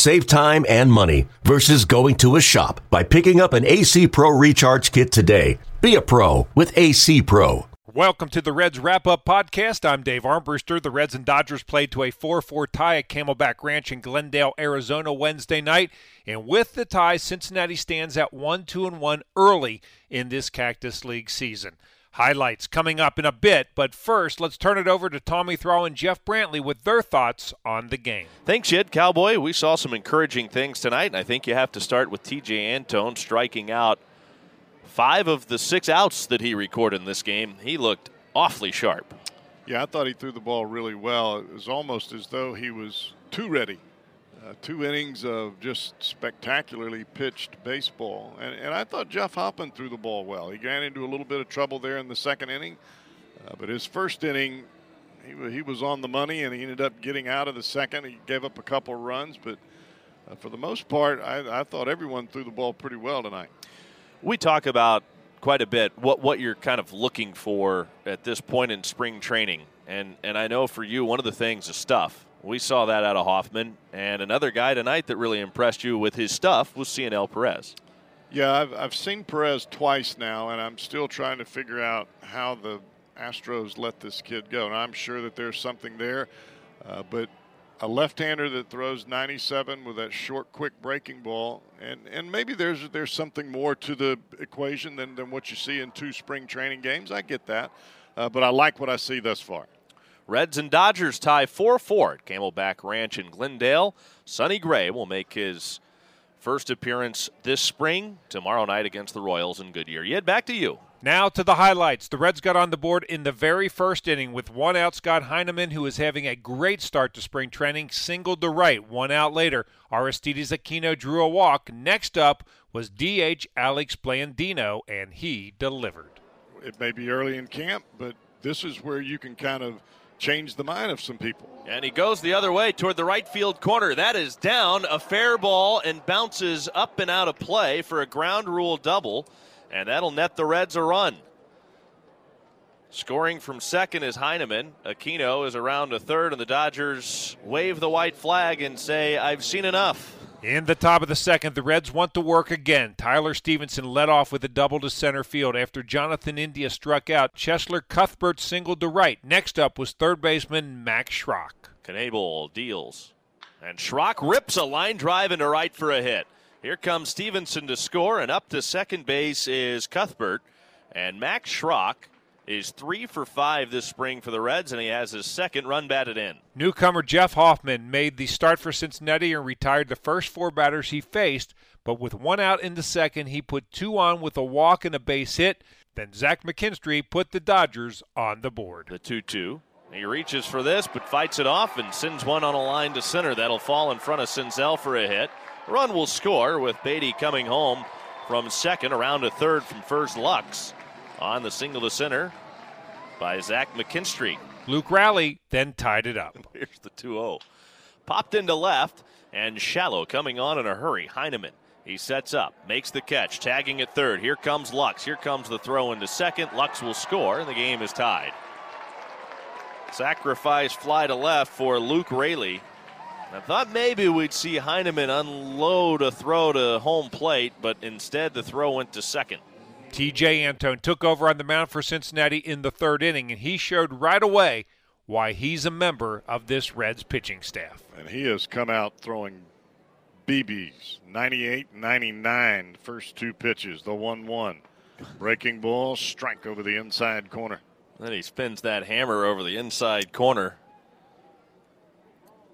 Save time and money versus going to a shop by picking up an AC Pro Recharge Kit today. Be a pro with AC Pro. Welcome to the Reds Wrap Up Podcast. I'm Dave Armbruster. The Reds and Dodgers played to a 4 4 tie at Camelback Ranch in Glendale, Arizona Wednesday night. And with the tie, Cincinnati stands at 1 2 and 1 early in this Cactus League season. Highlights coming up in a bit, but first, let's turn it over to Tommy Thrall and Jeff Brantley with their thoughts on the game. Thanks, Jed Cowboy. We saw some encouraging things tonight, and I think you have to start with TJ Antone striking out Five of the six outs that he recorded in this game, he looked awfully sharp. Yeah, I thought he threw the ball really well. It was almost as though he was too ready. Uh, two innings of just spectacularly pitched baseball. And, and I thought Jeff Hoffman threw the ball well. He ran into a little bit of trouble there in the second inning. Uh, but his first inning, he, he was on the money and he ended up getting out of the second. He gave up a couple runs. But uh, for the most part, I, I thought everyone threw the ball pretty well tonight we talk about quite a bit what what you're kind of looking for at this point in spring training. And and I know for you one of the things is stuff. We saw that out of Hoffman and another guy tonight that really impressed you with his stuff was Cionel Perez. Yeah, I've I've seen Perez twice now and I'm still trying to figure out how the Astros let this kid go. And I'm sure that there's something there. Uh, but a left-hander that throws 97 with that short, quick breaking ball, and and maybe there's there's something more to the equation than, than what you see in two spring training games. I get that, uh, but I like what I see thus far. Reds and Dodgers tie 4-4 at Camelback Ranch in Glendale. Sonny Gray will make his first appearance this spring tomorrow night against the Royals in Goodyear. Yet back to you. Now to the highlights. The Reds got on the board in the very first inning with one out. Scott Heineman, who is having a great start to spring training, singled to right. One out later, Aristides Aquino drew a walk. Next up was DH Alex Blandino, and he delivered. It may be early in camp, but this is where you can kind of change the mind of some people. And he goes the other way toward the right field corner. That is down, a fair ball, and bounces up and out of play for a ground rule double and that'll net the Reds a run. Scoring from second is Heineman. Aquino is around a third, and the Dodgers wave the white flag and say, I've seen enough. In the top of the second, the Reds want to work again. Tyler Stephenson led off with a double to center field after Jonathan India struck out. Cheslor Cuthbert singled to right. Next up was third baseman Max Schrock. Knebel deals. And Schrock rips a line drive into right for a hit. Here comes Stephenson to score, and up to second base is Cuthbert. And Max Schrock is three for five this spring for the Reds, and he has his second run batted in. Newcomer Jeff Hoffman made the start for Cincinnati and retired the first four batters he faced, but with one out in the second, he put two on with a walk and a base hit. Then Zach McKinstry put the Dodgers on the board. The 2 2. He reaches for this, but fights it off and sends one on a line to center. That'll fall in front of Senzel for a hit. Run will score with Beaty coming home from second, around a third from first Lux on the single to center by Zach McKinstry. Luke Raley then tied it up. Here's the 2 0. Popped into left, and Shallow coming on in a hurry. Heineman. He sets up, makes the catch, tagging at third. Here comes Lux. Here comes the throw into second. Lux will score, and the game is tied. Sacrifice fly to left for Luke Raley. I thought maybe we'd see Heineman unload a throw to home plate, but instead the throw went to second. TJ Antone took over on the mound for Cincinnati in the third inning, and he showed right away why he's a member of this Reds pitching staff. And he has come out throwing BBs 98 99, first two pitches, the 1 1. Breaking ball, strike over the inside corner. Then he spins that hammer over the inside corner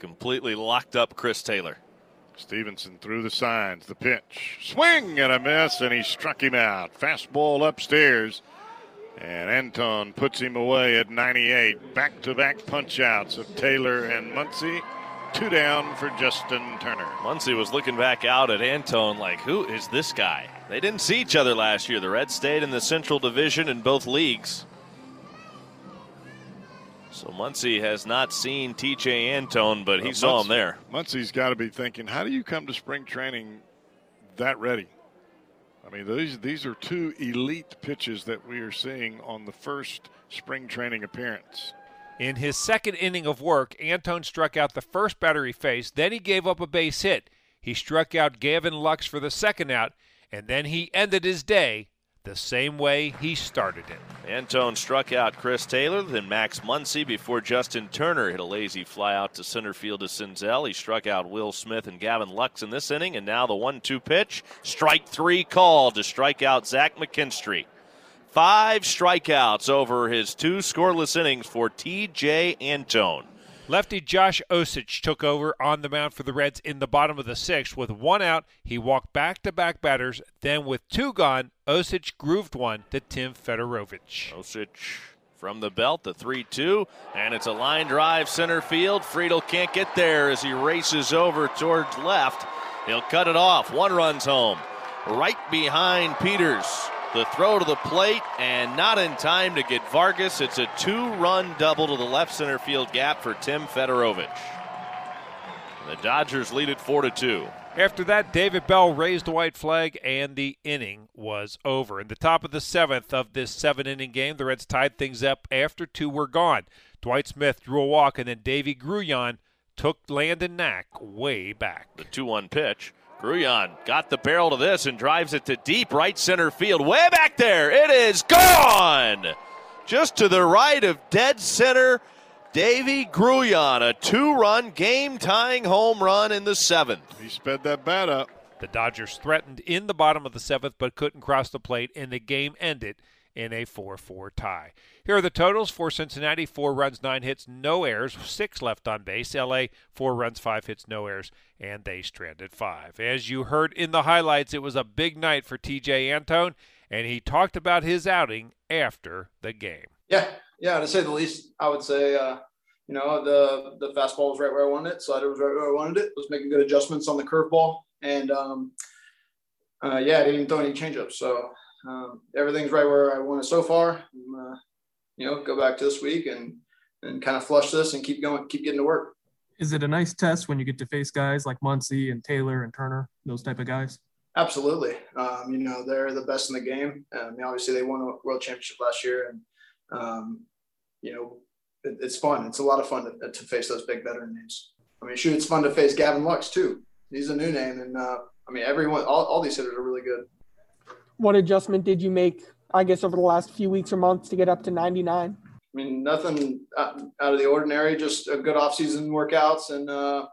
completely locked up Chris Taylor. Stephenson threw the signs, the pitch, swing and a miss, and he struck him out. Fastball upstairs, and Antone puts him away at 98. Back to back punch outs of Taylor and Muncy. Two down for Justin Turner. Muncy was looking back out at Antone like, who is this guy? They didn't see each other last year. The Reds stayed in the Central Division in both leagues. So Muncy has not seen TJ Antone, but he well, saw him there. Muncy's got to be thinking, how do you come to spring training that ready? I mean, these these are two elite pitches that we are seeing on the first spring training appearance. In his second inning of work, Antone struck out the first batter he faced. Then he gave up a base hit. He struck out Gavin Lux for the second out, and then he ended his day the same way he started it. Antone struck out Chris Taylor, then Max Muncy before Justin Turner hit a lazy fly out to center field to Senzel. He struck out Will Smith and Gavin Lux in this inning, and now the one-two pitch, strike three called to strike out Zach McKinstry. Five strikeouts over his two scoreless innings for T.J. Antone. Lefty Josh Osich took over on the mound for the Reds in the bottom of the sixth. With one out, he walked back to back batters. Then, with two gone, Osich grooved one to Tim Federowicz. Osich from the belt, the 3 2, and it's a line drive center field. Friedl can't get there as he races over towards left. He'll cut it off. One runs home. Right behind Peters. The throw to the plate and not in time to get Vargas. It's a two run double to the left center field gap for Tim Federowicz. The Dodgers lead it 4 to 2. After that, David Bell raised the white flag and the inning was over. In the top of the seventh of this seven inning game, the Reds tied things up after two were gone. Dwight Smith drew a walk and then Deivy Grullon took Landon Knack way back. The 2 1 pitch. Grullon got the barrel to this and drives it to deep right center field. Way back there. It is gone. Just to the right of dead center. Deivy Grullon, a two run game tying home run in the seventh. He sped that bat up. The Dodgers threatened in the bottom of the seventh but couldn't cross the plate, and the game ended in a 4 4 tie. Here are the totals for Cincinnati four runs, nine hits, no errors, six left on base. LA, four runs, five hits, no errors, and they stranded five. As you heard in the highlights, it was a big night for TJ Antone, and he talked about his outing after the game. Yeah, yeah, to say the least, I would say. Uh, you know, the the fastball was right where I wanted it. Slider was right where I wanted it. Was making good adjustments on the curveball, and um, uh, yeah, I didn't throw any changeups. So um, everything's right where I want it so far. Uh, you know, go back to this week and and kind of flush this and keep going, keep getting to work. Is it a nice test when you get to face guys like Muncy and Taylor and Turner, those type of guys? Absolutely. Um, you know, they're the best in the game. Um, obviously, they won a world championship last year, and um, you know, it, it's fun. It's a lot of fun to, to, face those big veteran names. I mean, shoot, it's fun to face Gavin Lux too. He's a new name, and uh, I mean, everyone, all, all these hitters are really good what adjustment did you make, I guess, over the last few weeks or months to get up to 99? I mean, nothing out of the ordinary, just a good offseason workouts and, uh,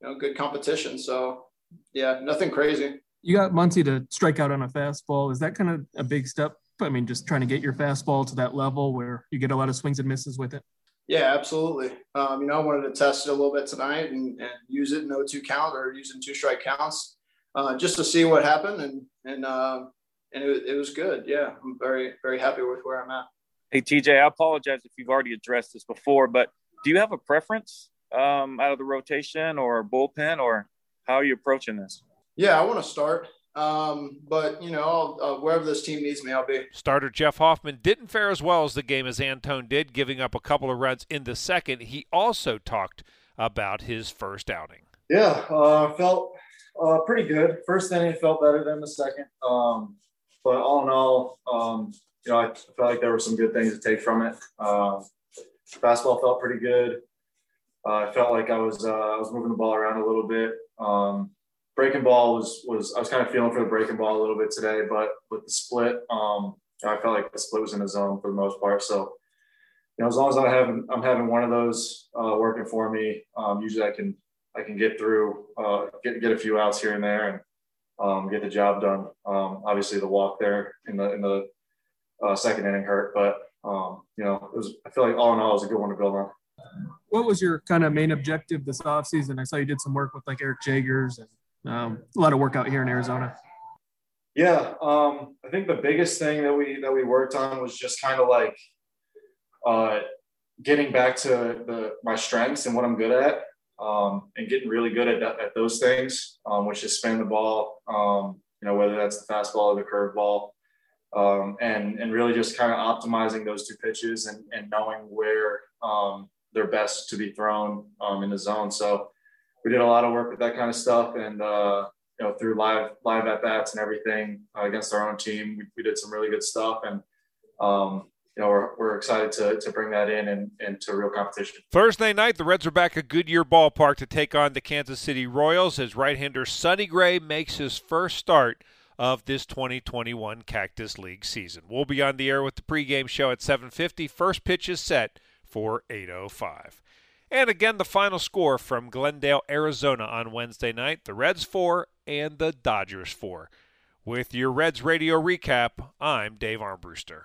you know, good competition. So, yeah, nothing crazy. You got Muncy to strike out on a fastball. Is that kind of a big step? I mean, just trying to get your fastball to that level where you get a lot of swings and misses with it. Yeah, absolutely. Um, you know, I wanted to test it a little bit tonight and, and use it in no two count or using two strike counts uh, just to see what happened, and and uh, and it, it was good. Yeah, I'm very very happy with where I'm at. Hey TJ, I apologize if you've already addressed this before, but do you have a preference um, out of the rotation or bullpen, or how are you approaching this? Yeah, I want to start. Um, but you know, uh, wherever this team needs me, I'll be. Starter Jeff Hoffman didn't fare as well as the game as Antone did, giving up a couple of runs in the second. He also talked about his first outing. Yeah, uh, felt uh, pretty good. First inning felt better than the second. Um, but all in all, um, you know, I felt like there were some good things to take from it. Um, fastball felt pretty good. Uh, I felt like I was uh, I was moving the ball around a little bit. Um, breaking ball was was I was kind of feeling for the breaking ball a little bit today, but with the split, um, I felt like the split was in the zone for the most part. So, you know, as long as I'm having I'm having one of those uh, working for me, um, usually I can I can get through, uh, get get a few outs here and there, and um, get the job done. Um, obviously, the walk there in the in the uh, second inning hurt, but um, you know, it was. I feel like all in all, it was a good one to build on. What was your kind of main objective this offseason? I saw you did some work with like Eric Jagers and um, a lot of work out here in Arizona. Yeah, um, I think the biggest thing that we that we worked on was just kind of like uh, getting back to the my strengths and what I'm good at um, and getting really good at, that, at those things, um, which is spin the ball, um, you know, whether that's the fastball or the curveball. um, and and really just kind of optimizing those two pitches and, and knowing where um, they're best to be thrown um, in the zone. So we did a lot of work with that kind of stuff, and uh, you know through live live at bats and everything uh, against our own team, we, we, did some really good stuff, and you know, we're, we're excited to, to bring that in and into real competition. Thursday night, the Reds are back at Goodyear Ballpark to take on the Kansas City Royals as right-hander Sonny Gray makes his first start of this 2021 Cactus League season. We'll be on the air with the pregame show at 7:50. First pitch is set for 8:05. And again, the final score from Glendale, Arizona on Wednesday night: the Reds four and the Dodgers four. With your Reds radio recap, I'm Dave Armbruster.